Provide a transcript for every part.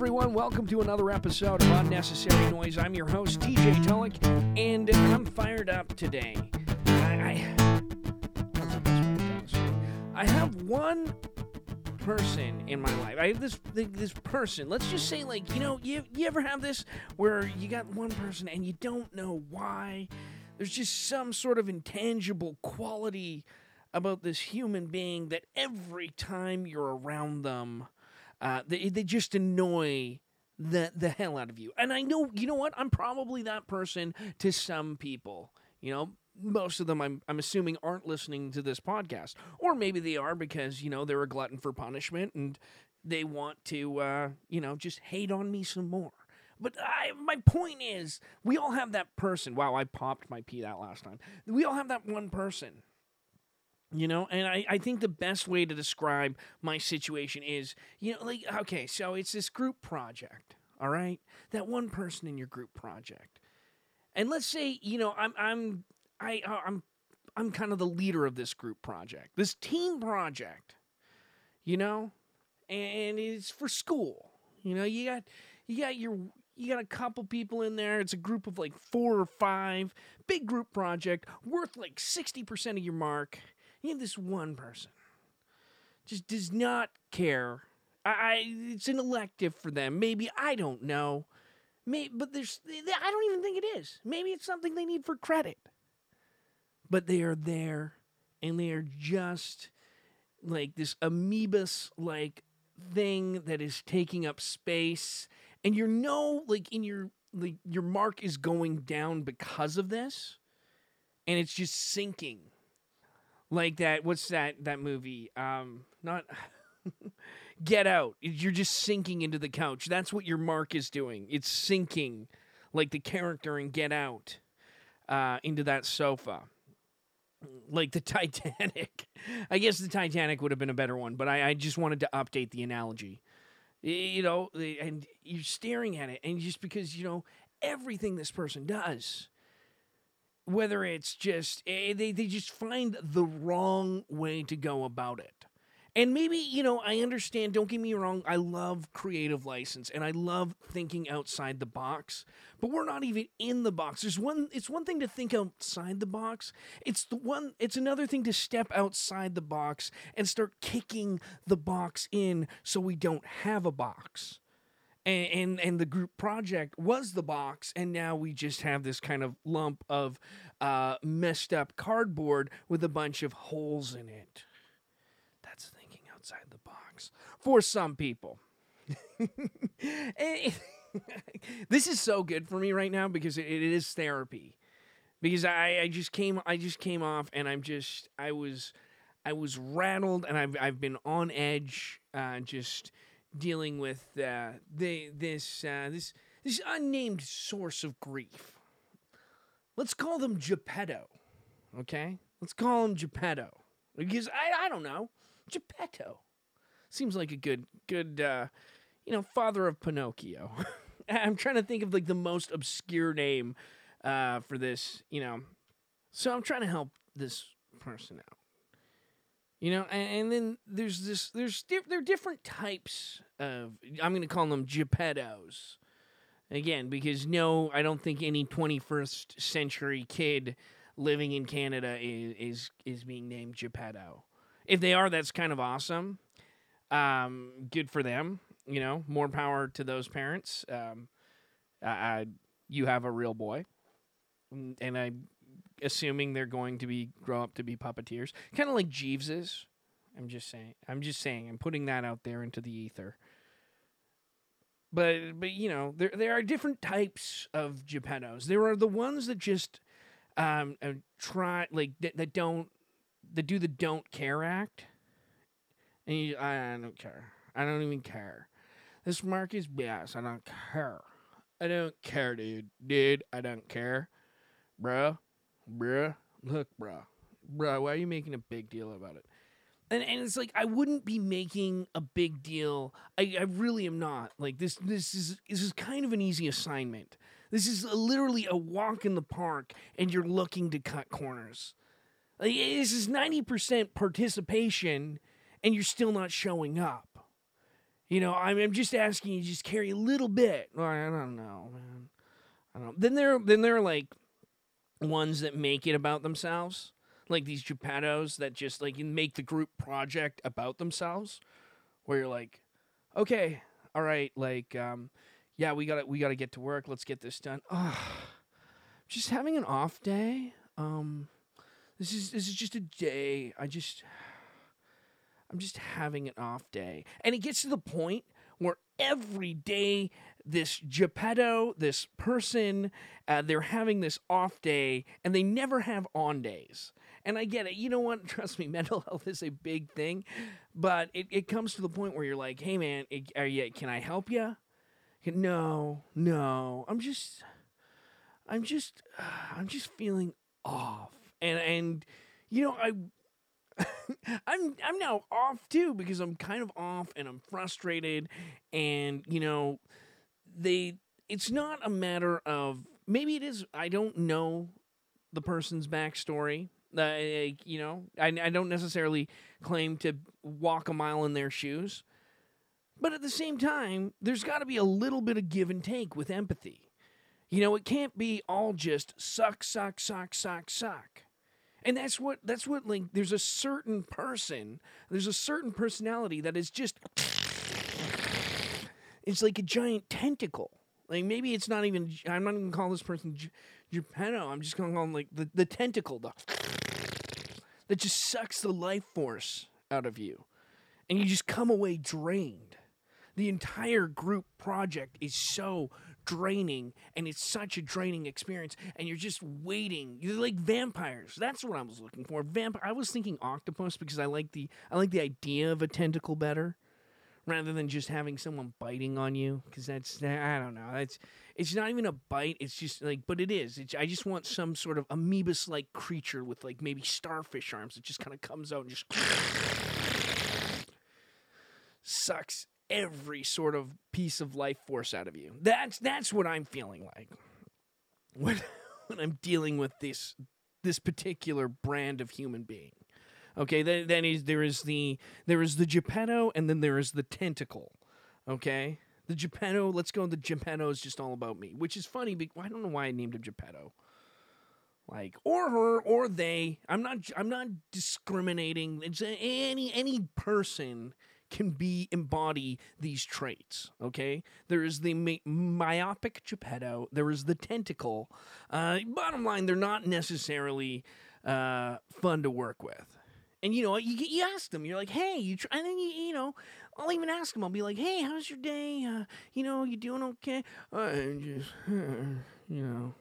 everyone. Welcome to another episode of Unnecessary Noise. I'm your host, TJ Tulloch, and I'm fired up today. I, I? I have one person in my life. I have this this person. Let's just say, like, you know, you you ever have this where you got one person and you don't know why? There's just some sort of intangible quality about this human being that every time you're around them, uh, they, they just annoy the the hell out of you. And I know, you know what? I'm probably that person to some people. You know, most of them I'm I'm assuming aren't listening to this podcast, or maybe they are because you know they're a glutton for punishment and they want to uh, you know just hate on me some more. But I, my point is, we all have that person. Wow, I popped my pee that last time. We all have that one person you know, and I, I think the best way to describe my situation is, you know, like, okay, so it's this group project, all right? That one person in your group project. And let's say, you know, I'm I'm I uh, I'm I'm kind of the leader of this group project. This team project. You know? And it's for school. You know, you got you got your you got a couple people in there. It's a group of like four or five. Big group project worth like 60% of your mark you have this one person just does not care. I, it's an elective for them. Maybe I don't know. Maybe, but there's I don't even think it is. Maybe it's something they need for credit. But they are there, and they are just like this amoebus like thing that is taking up space, and you know, like in your like your mark is going down because of this, and it's just sinking like that what's that that movie? Um not get out. You're just sinking into the couch. That's what your mark is doing. It's sinking like the character in get out uh into that sofa. Like the titanic. I guess the titanic would have been a better one but i, I just wanted to update the analogy. You know and you're staring at it and just because you know everything this person does whether it's just eh, they, they just find the wrong way to go about it. And maybe you know i understand don't get me wrong i love creative license and i love thinking outside the box but we're not even in the box. There's one it's one thing to think outside the box. It's the one it's another thing to step outside the box and start kicking the box in so we don't have a box and, and, and the group project was the box, and now we just have this kind of lump of uh, messed up cardboard with a bunch of holes in it. That's thinking outside the box for some people. this is so good for me right now because it, it is therapy. Because I, I just came I just came off and I'm just I was I was rattled and I've I've been on edge, uh, just dealing with uh, the this uh, this this unnamed source of grief. Let's call them Geppetto, okay? Let's call him Geppetto because I I don't know Geppetto seems like a good good uh, you know father of Pinocchio. I'm trying to think of like the most obscure name uh, for this, you know. So I'm trying to help this person out. You know, and, and then there's this, there's there are different types of. I'm going to call them Geppettos. Again, because no, I don't think any 21st century kid living in Canada is is, is being named Geppetto. If they are, that's kind of awesome. Um, good for them. You know, more power to those parents. Um, I, you have a real boy, and I assuming they're going to be grow up to be puppeteers, kind of like Jeeves is. I'm just saying. I'm just saying. I'm putting that out there into the ether. But but you know there there are different types of Geppettos. There are the ones that just um uh, try like that, that don't that do the don't care act. And you, I don't care. I don't even care. This mark is BS. I don't care. I don't care, dude. Dude, I don't care. Bro, bruh, look, bruh, bruh, why are you making a big deal about it? And, and it's like I wouldn't be making a big deal. I, I really am not. Like this this is this is kind of an easy assignment. This is a, literally a walk in the park, and you're looking to cut corners. Like, this is ninety percent participation, and you're still not showing up. You know, I'm, I'm just asking you, just carry a little bit. Well, I don't know, man. I don't. Know. Then there, then there are like ones that make it about themselves, like these Geppettos that just like make the group project about themselves, where you're like, okay, all right, like, um, yeah, we got to we got to get to work. Let's get this done. Oh, just having an off day. Um, this is this is just a day. I just I'm just having an off day. And it gets to the point where every day this Geppetto, this person, uh, they're having this off day and they never have on days. And I get it. You know what? Trust me, mental health is a big thing. But it, it comes to the point where you're like, hey, man, are you, can I help you? No, no. I'm just, I'm just, I'm just feeling off. And, and, you know, I I'm I'm now off too because I'm kind of off and I'm frustrated and you know they it's not a matter of maybe it is I don't know the person's backstory. Uh, you know, I, I don't necessarily claim to walk a mile in their shoes, but at the same time, there's got to be a little bit of give and take with empathy. You know, it can't be all just suck, suck, suck, suck, suck. And that's what that's what like there's a certain person, there's a certain personality that is just it's like a giant tentacle. Like maybe it's not even I'm not even calling this person Geppetto. I'm just gonna call him like the, the tentacle the, that just sucks the life force out of you. And you just come away drained. The entire group project is so draining and it's such a draining experience and you're just waiting you're like vampires that's what i was looking for Vamp- i was thinking octopus because i like the i like the idea of a tentacle better rather than just having someone biting on you because that's i don't know it's it's not even a bite it's just like but it is it's, i just want some sort of amoebus like creature with like maybe starfish arms that just kind of comes out and just sucks every sort of piece of life force out of you. That's that's what I'm feeling like when when I'm dealing with this this particular brand of human being. Okay, then, then is, there is the there is the Geppetto and then there is the tentacle. Okay, the Geppetto. Let's go. The Geppetto is just all about me, which is funny. But I don't know why I named him Geppetto. Like or her or they. I'm not. I'm not discriminating. It's any any person can be embody these traits. Okay, there is the my- myopic Geppetto. There is the tentacle. Uh, bottom line, they're not necessarily uh, fun to work with. And you know, you you ask them, you're like, hey, you. Try, and then you you know, I'll even ask them. I'll be like, hey, how's your day? Uh, you know, you doing okay? I just, you know,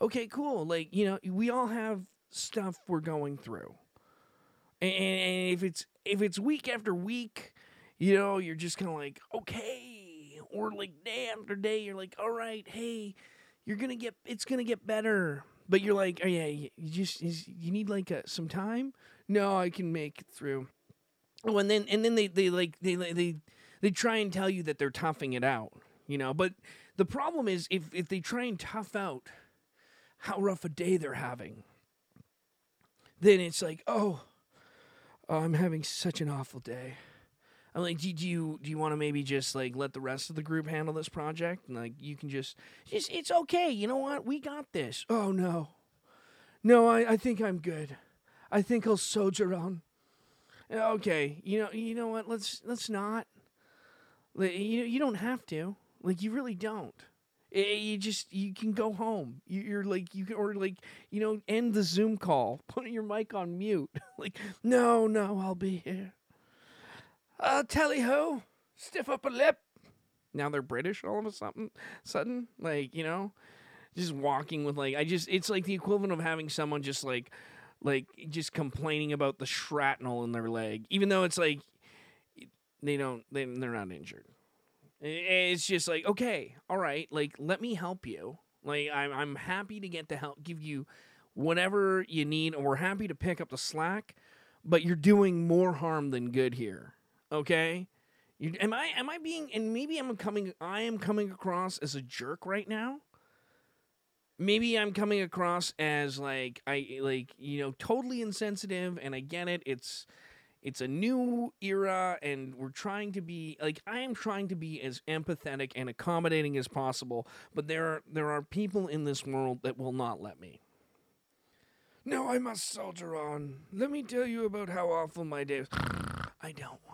okay, cool. Like you know, we all have stuff we're going through. And, and if it's if it's week after week, you know, you're just kind of like, okay, or like day after day, you're like, all right, hey, you're gonna get, it's gonna get better. But you're like, oh yeah, you just you need like a, some time. No, I can make it through. Oh, and then and then they they like they they they try and tell you that they're toughing it out, you know. But the problem is if if they try and tough out how rough a day they're having, then it's like, oh, oh, I'm having such an awful day. I'm like, do, do you do you want to maybe just like let the rest of the group handle this project and like you can just, just it's okay. You know what? We got this. Oh no, no, I, I think I'm good. I think I'll soldier on. Okay, you know you know what? Let's let's not. You you don't have to. Like you really don't. It, eh, you just you can go home. You, are like you can or like you know end the Zoom call, put your mic on mute. like no, no, I'll be here. Uh, tally ho, stiff up a lip. Now they're British all of a sudden. Sudden, like you know, just walking with like I just it's like the equivalent of having someone just like like just complaining about the shrapnel in their leg, even though it's like they don't they they're not injured. It's just like, okay, all right, like let me help you. Like I'm I'm happy to get to help give you whatever you need, and we're happy to pick up the slack, but you're doing more harm than good here. Okay? You, am I am I being and maybe I'm coming I am coming across as a jerk right now? Maybe I'm coming across as like I like, you know, totally insensitive and I get it. It's it's a new era and we're trying to be like I am trying to be as empathetic and accommodating as possible, but there are there are people in this world that will not let me. No, I must soldier on. Let me tell you about how awful my day was. I don't.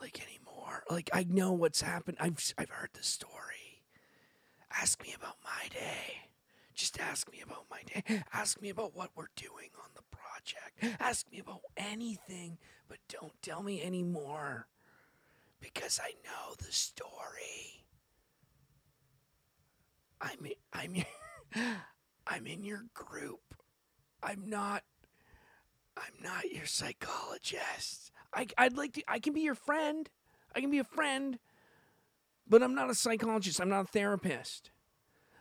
Like anymore. Like I know what's happened. I've I've heard the story. Ask me about my day. Just ask me about my day. Ask me about what we're doing on the project. Ask me about anything, but don't tell me anymore. Because I know the story. I'm in, I'm I'm in your group. I'm not I'm not your psychologist. I I'd like to I can be your friend. I can be a friend, but I'm not a psychologist. I'm not a therapist.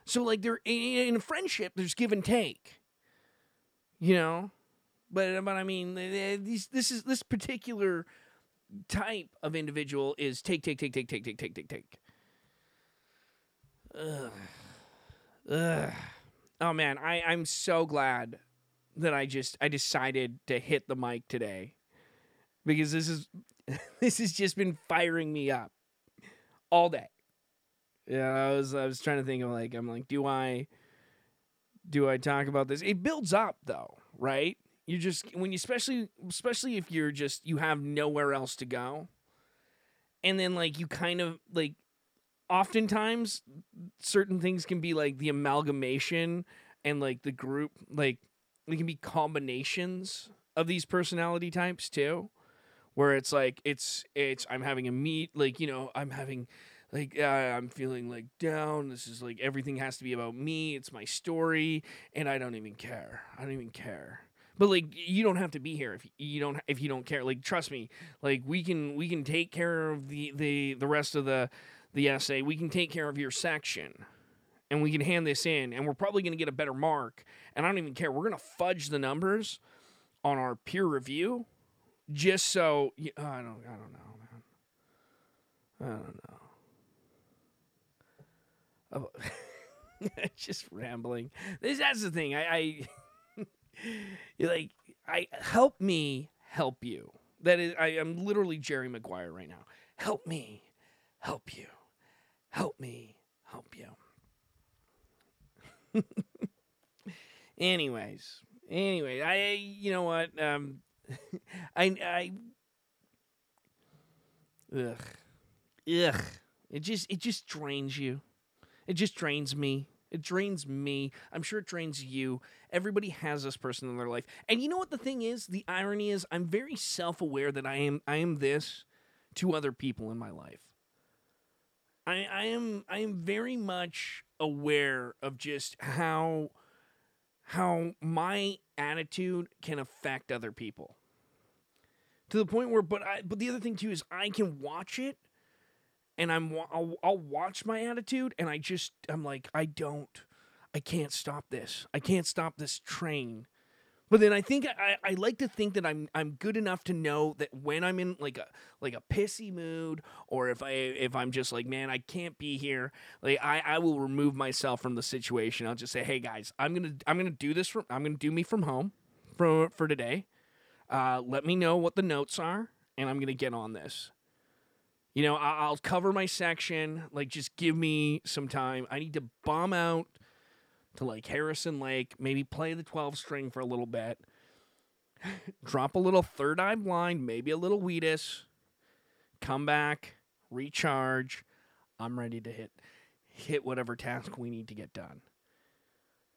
So like there in a friendship, there's give and take. You know, but but I mean, these this is this particular type of individual is take take take take take take take take take. Ugh. Ugh. Oh man, I I'm so glad that I just I decided to hit the mic today because this is this has just been firing me up all day. Yeah, I was I was trying to think of like I'm like, do I do I talk about this? It builds up though, right? You just when you especially especially if you're just you have nowhere else to go. And then like you kind of like oftentimes certain things can be like the amalgamation and like the group like they can be combinations of these personality types too where it's like it's it's i'm having a meet like you know i'm having like uh, I'm feeling like down. This is like everything has to be about me. It's my story, and I don't even care. I don't even care. But like you don't have to be here if you don't if you don't care. Like trust me. Like we can we can take care of the the the rest of the the essay. We can take care of your section. And we can hand this in, and we're probably going to get a better mark. And I don't even care. We're going to fudge the numbers on our peer review, just so I don't. I don't know, man. I don't know. Oh, just rambling. This that's the thing. I, I like I help me help you. That is I am literally Jerry Maguire right now. Help me help you. Help me help you. Anyways, anyway, I you know what? Um I I ugh. Ugh. It just it just drains you. It just drains me. It drains me. I'm sure it drains you. Everybody has this person in their life. And you know what the thing is? The irony is I'm very self-aware that I am I am this to other people in my life. I, I am I am very much aware of just how how my attitude can affect other people. To the point where but I but the other thing too is I can watch it and I'm I'll, I'll watch my attitude and I just I'm like I don't I can't stop this. I can't stop this train. But then I think I, I like to think that I'm I'm good enough to know that when I'm in like a like a pissy mood or if I if I'm just like man I can't be here like I, I will remove myself from the situation. I'll just say hey guys I'm gonna I'm gonna do this from I'm gonna do me from home for for today. Uh, let me know what the notes are and I'm gonna get on this. You know, I'll cover my section. Like, just give me some time. I need to bomb out to like Harrison Lake, maybe play the 12 string for a little bit, drop a little third eye blind, maybe a little Wheatus, come back, recharge. I'm ready to hit hit whatever task we need to get done.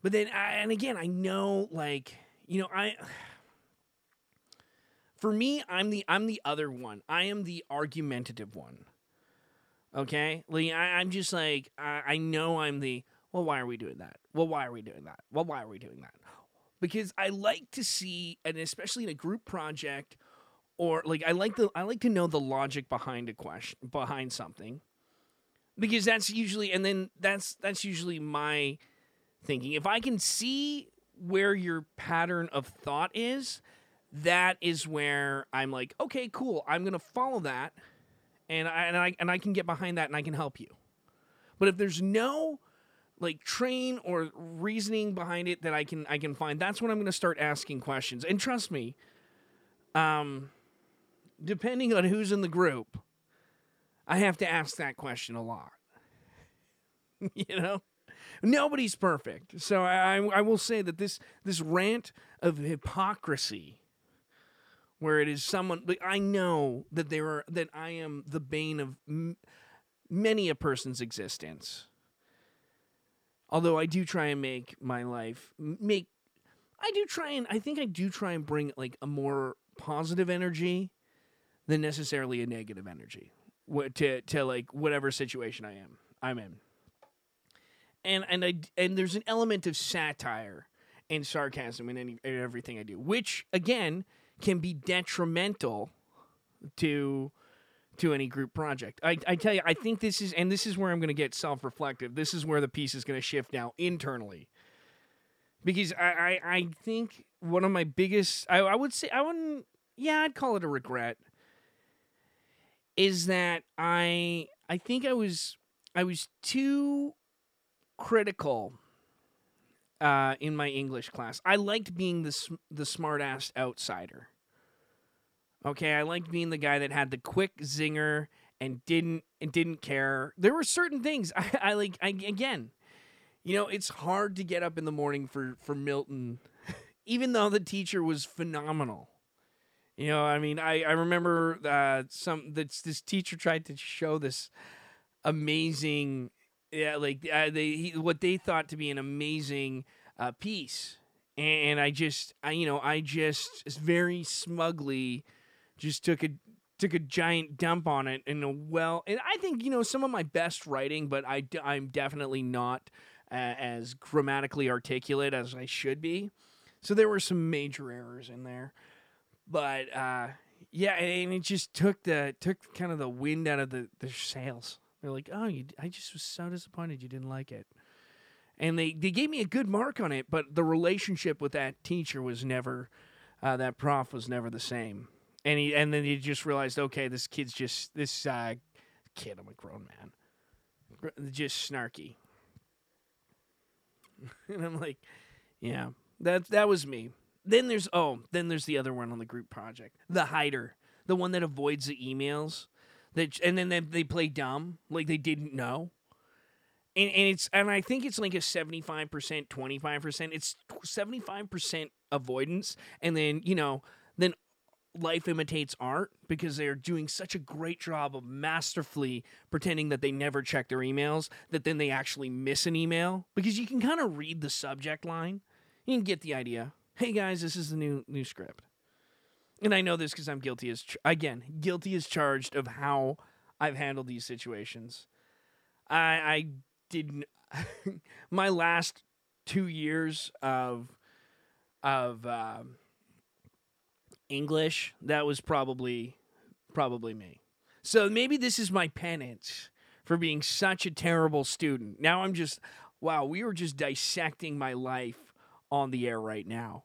But then, I, and again, I know, like, you know, I for me, I'm the I'm the other one. I am the argumentative one. Okay, like I, am just like I, I know I'm the well. Why are we doing that? Well, why are we doing that? Well, why are we doing that? Because I like to see, and especially in a group project, or like I like the I like to know the logic behind a question behind something, because that's usually and then that's that's usually my thinking. If I can see where your pattern of thought is, that is where I'm like, okay, cool. I'm gonna follow that, and I and I and I can get behind that, and I can help you. But if there's no like train or reasoning behind it that I can I can find, that's when I'm gonna start asking questions. And trust me, um, depending on who's in the group, I have to ask that question a lot. you know, nobody's perfect, so I, I will say that this this rant of hypocrisy, where it is someone, I know that there are that I am the bane of m- many a person's existence. Although I do try and make my life make, I do try and I think I do try and bring like a more positive energy than necessarily a negative energy to to like whatever situation I am I'm in. And and I and there's an element of satire and sarcasm in any in everything I do, which again can be detrimental to to any group project. I, I tell you, I think this is, and this is where I'm going to get self reflective. This is where the piece is going to shift now internally. Because I, I, I think one of my biggest, I, I would say, I wouldn't, yeah, I'd call it a regret, is that I, I think I was, I was too critical uh, in my English class. I liked being the, the smart ass outsider. Okay, I liked being the guy that had the quick zinger and didn't and didn't care. There were certain things I, I like. I, again, you know, it's hard to get up in the morning for for Milton, even though the teacher was phenomenal. You know, I mean, I I remember uh, some this this teacher tried to show this amazing, yeah, like uh, they he, what they thought to be an amazing uh, piece, and I just I you know I just very smugly just took a took a giant dump on it in a well and i think you know some of my best writing but I, i'm definitely not uh, as grammatically articulate as i should be. So there were some major errors in there. But uh, yeah and it just took the took kind of the wind out of the, the sails. They're like oh you, i just was so disappointed you didn't like it. And they, they gave me a good mark on it but the relationship with that teacher was never uh, that prof was never the same and he and then he just realized, okay, this kid's just this uh, kid. I'm a grown man, just snarky. and I'm like, yeah, that that was me. Then there's oh, then there's the other one on the group project, the hider, the one that avoids the emails, that and then they, they play dumb like they didn't know. And, and it's and I think it's like a seventy five percent, twenty five percent. It's seventy five percent avoidance, and then you know life imitates art because they're doing such a great job of masterfully pretending that they never check their emails that then they actually miss an email. Because you can kind of read the subject line. You can get the idea. Hey guys this is the new new script. And i know this because i'm guilty as ch- again guilty as charged of how i've handled these situations. I i didn't my last two years of of um, English, that was probably probably me. So maybe this is my penance for being such a terrible student. Now I'm just wow, we were just dissecting my life on the air right now.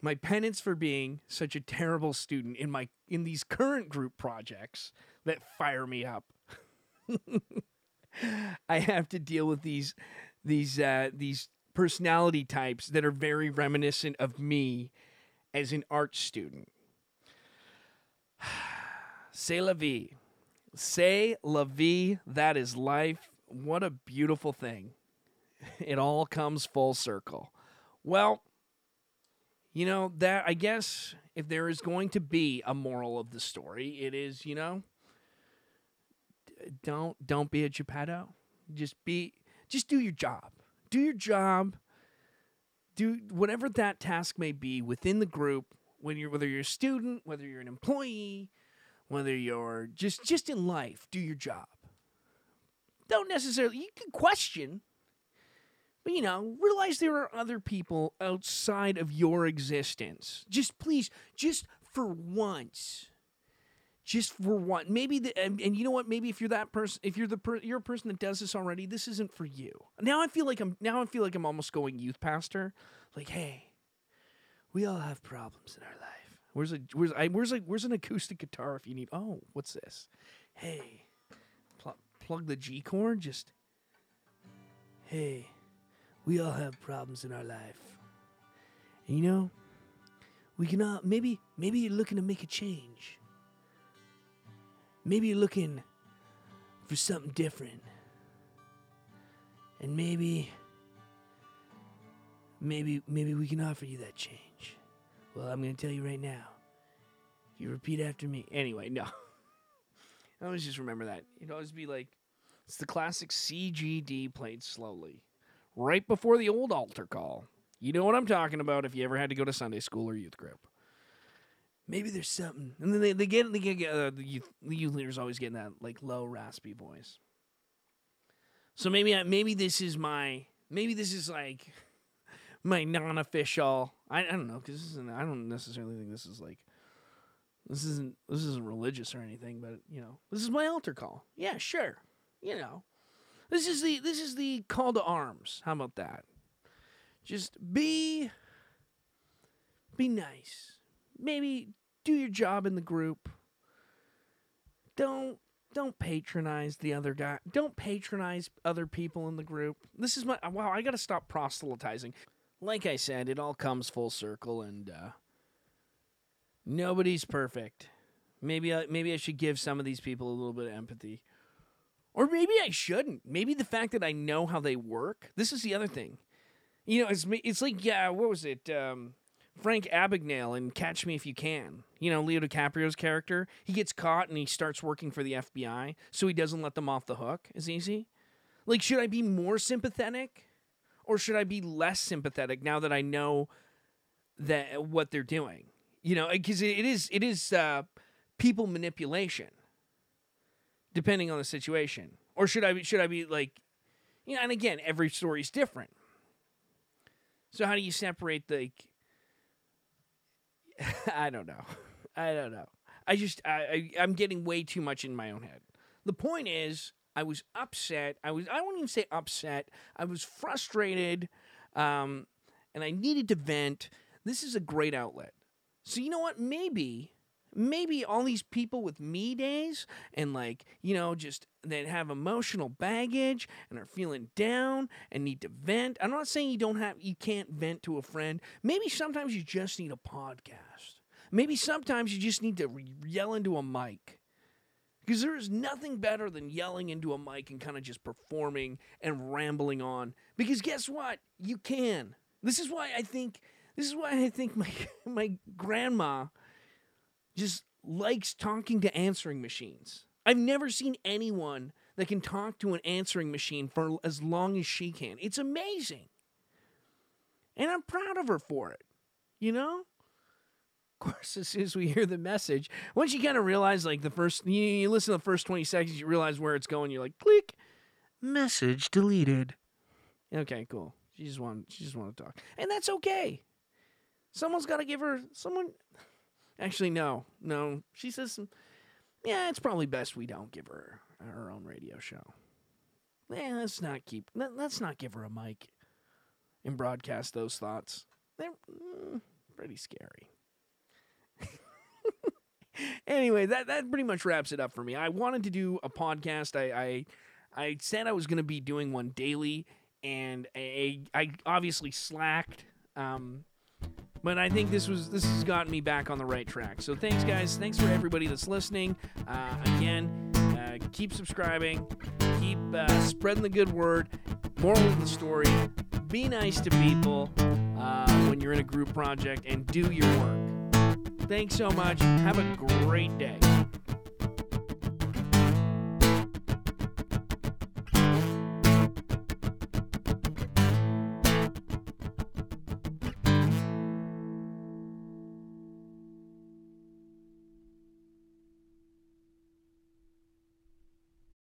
My penance for being such a terrible student in my in these current group projects that fire me up. I have to deal with these these uh, these personality types that are very reminiscent of me as an art student. C'est la vie. C'est la vie. That is life. What a beautiful thing. It all comes full circle. Well, you know, that I guess if there is going to be a moral of the story, it is, you know, don't don't be a Geppetto. Just be just do your job. Do your job do whatever that task may be within the group when you're whether you're a student whether you're an employee whether you're just just in life do your job. Don't necessarily you can question but you know realize there are other people outside of your existence. Just please just for once just for one maybe the, and, and, you know what maybe if you're that person if you're the per, you're a person that does this already this isn't for you. Now i feel like i'm now i feel like i'm almost going youth pastor. Like hey we all have problems in our life. Where's a where's I, where's like where's an acoustic guitar if you need oh what's this? Hey pl- plug the g chord just hey we all have problems in our life. And you know we can uh, maybe maybe you're looking to make a change. Maybe you're looking for something different. And maybe maybe maybe we can offer you that change. Well, I'm going to tell you right now. You repeat after me. Anyway, no. I always just remember that. It'd always be like it's the classic CGD played slowly. Right before the old altar call. You know what I'm talking about if you ever had to go to Sunday school or youth group. Maybe there's something. And then they, they get, they get uh, the, youth, youth leaders always getting that like low, raspy voice. So maybe I, maybe this is my maybe this is like my non-official. I, I don't know because this isn't. I don't necessarily think this is like this isn't this isn't religious or anything, but you know this is my altar call. Yeah, sure. You know, this is the this is the call to arms. How about that? Just be be nice. Maybe do your job in the group. Don't don't patronize the other guy. Don't patronize other people in the group. This is my wow, I got to stop proselytizing. Like I said, it all comes full circle and uh nobody's perfect. Maybe I, maybe I should give some of these people a little bit of empathy. Or maybe I shouldn't. Maybe the fact that I know how they work. This is the other thing. You know, it's it's like yeah, what was it? Um, Frank Abagnale in Catch Me If You Can. You know, Leo DiCaprio's character. He gets caught and he starts working for the FBI, so he doesn't let them off the hook as easy. Like, should I be more sympathetic, or should I be less sympathetic now that I know that what they're doing? You know, because it is it is uh, people manipulation, depending on the situation. Or should I be, should I be like, you know? And again, every story is different. So how do you separate the? I don't know. I don't know. I just I, I I'm getting way too much in my own head. The point is, I was upset. I was I won't even say upset. I was frustrated, um, and I needed to vent. This is a great outlet. So you know what? Maybe maybe all these people with me days and like you know just that have emotional baggage and are feeling down and need to vent. I'm not saying you don't have you can't vent to a friend. Maybe sometimes you just need a podcast. Maybe sometimes you just need to re- yell into a mic. Because there is nothing better than yelling into a mic and kind of just performing and rambling on. Because guess what? You can. This is why i think this is why i think my my grandma just likes talking to answering machines. I've never seen anyone that can talk to an answering machine for as long as she can. It's amazing. And I'm proud of her for it. You know? Of course, as soon as we hear the message, once you kind of realize, like the first, you, you listen to the first 20 seconds, you realize where it's going. You're like, click, message deleted. Okay, cool. She just want, she just want to talk, and that's okay. Someone's got to give her someone. Actually, no, no. She says, yeah, it's probably best we don't give her her own radio show. Yeah, let's not keep. Let, us not give her a mic and broadcast those thoughts. They're mm, pretty scary. anyway, that that pretty much wraps it up for me. I wanted to do a podcast. I I, I said I was going to be doing one daily, and I, I obviously slacked. Um, but I think this was this has gotten me back on the right track. So thanks, guys. Thanks for everybody that's listening. Uh, again, uh, keep subscribing, keep uh, spreading the good word. Moral of the story: Be nice to people uh, when you're in a group project, and do your work. Thanks so much. Have a great day.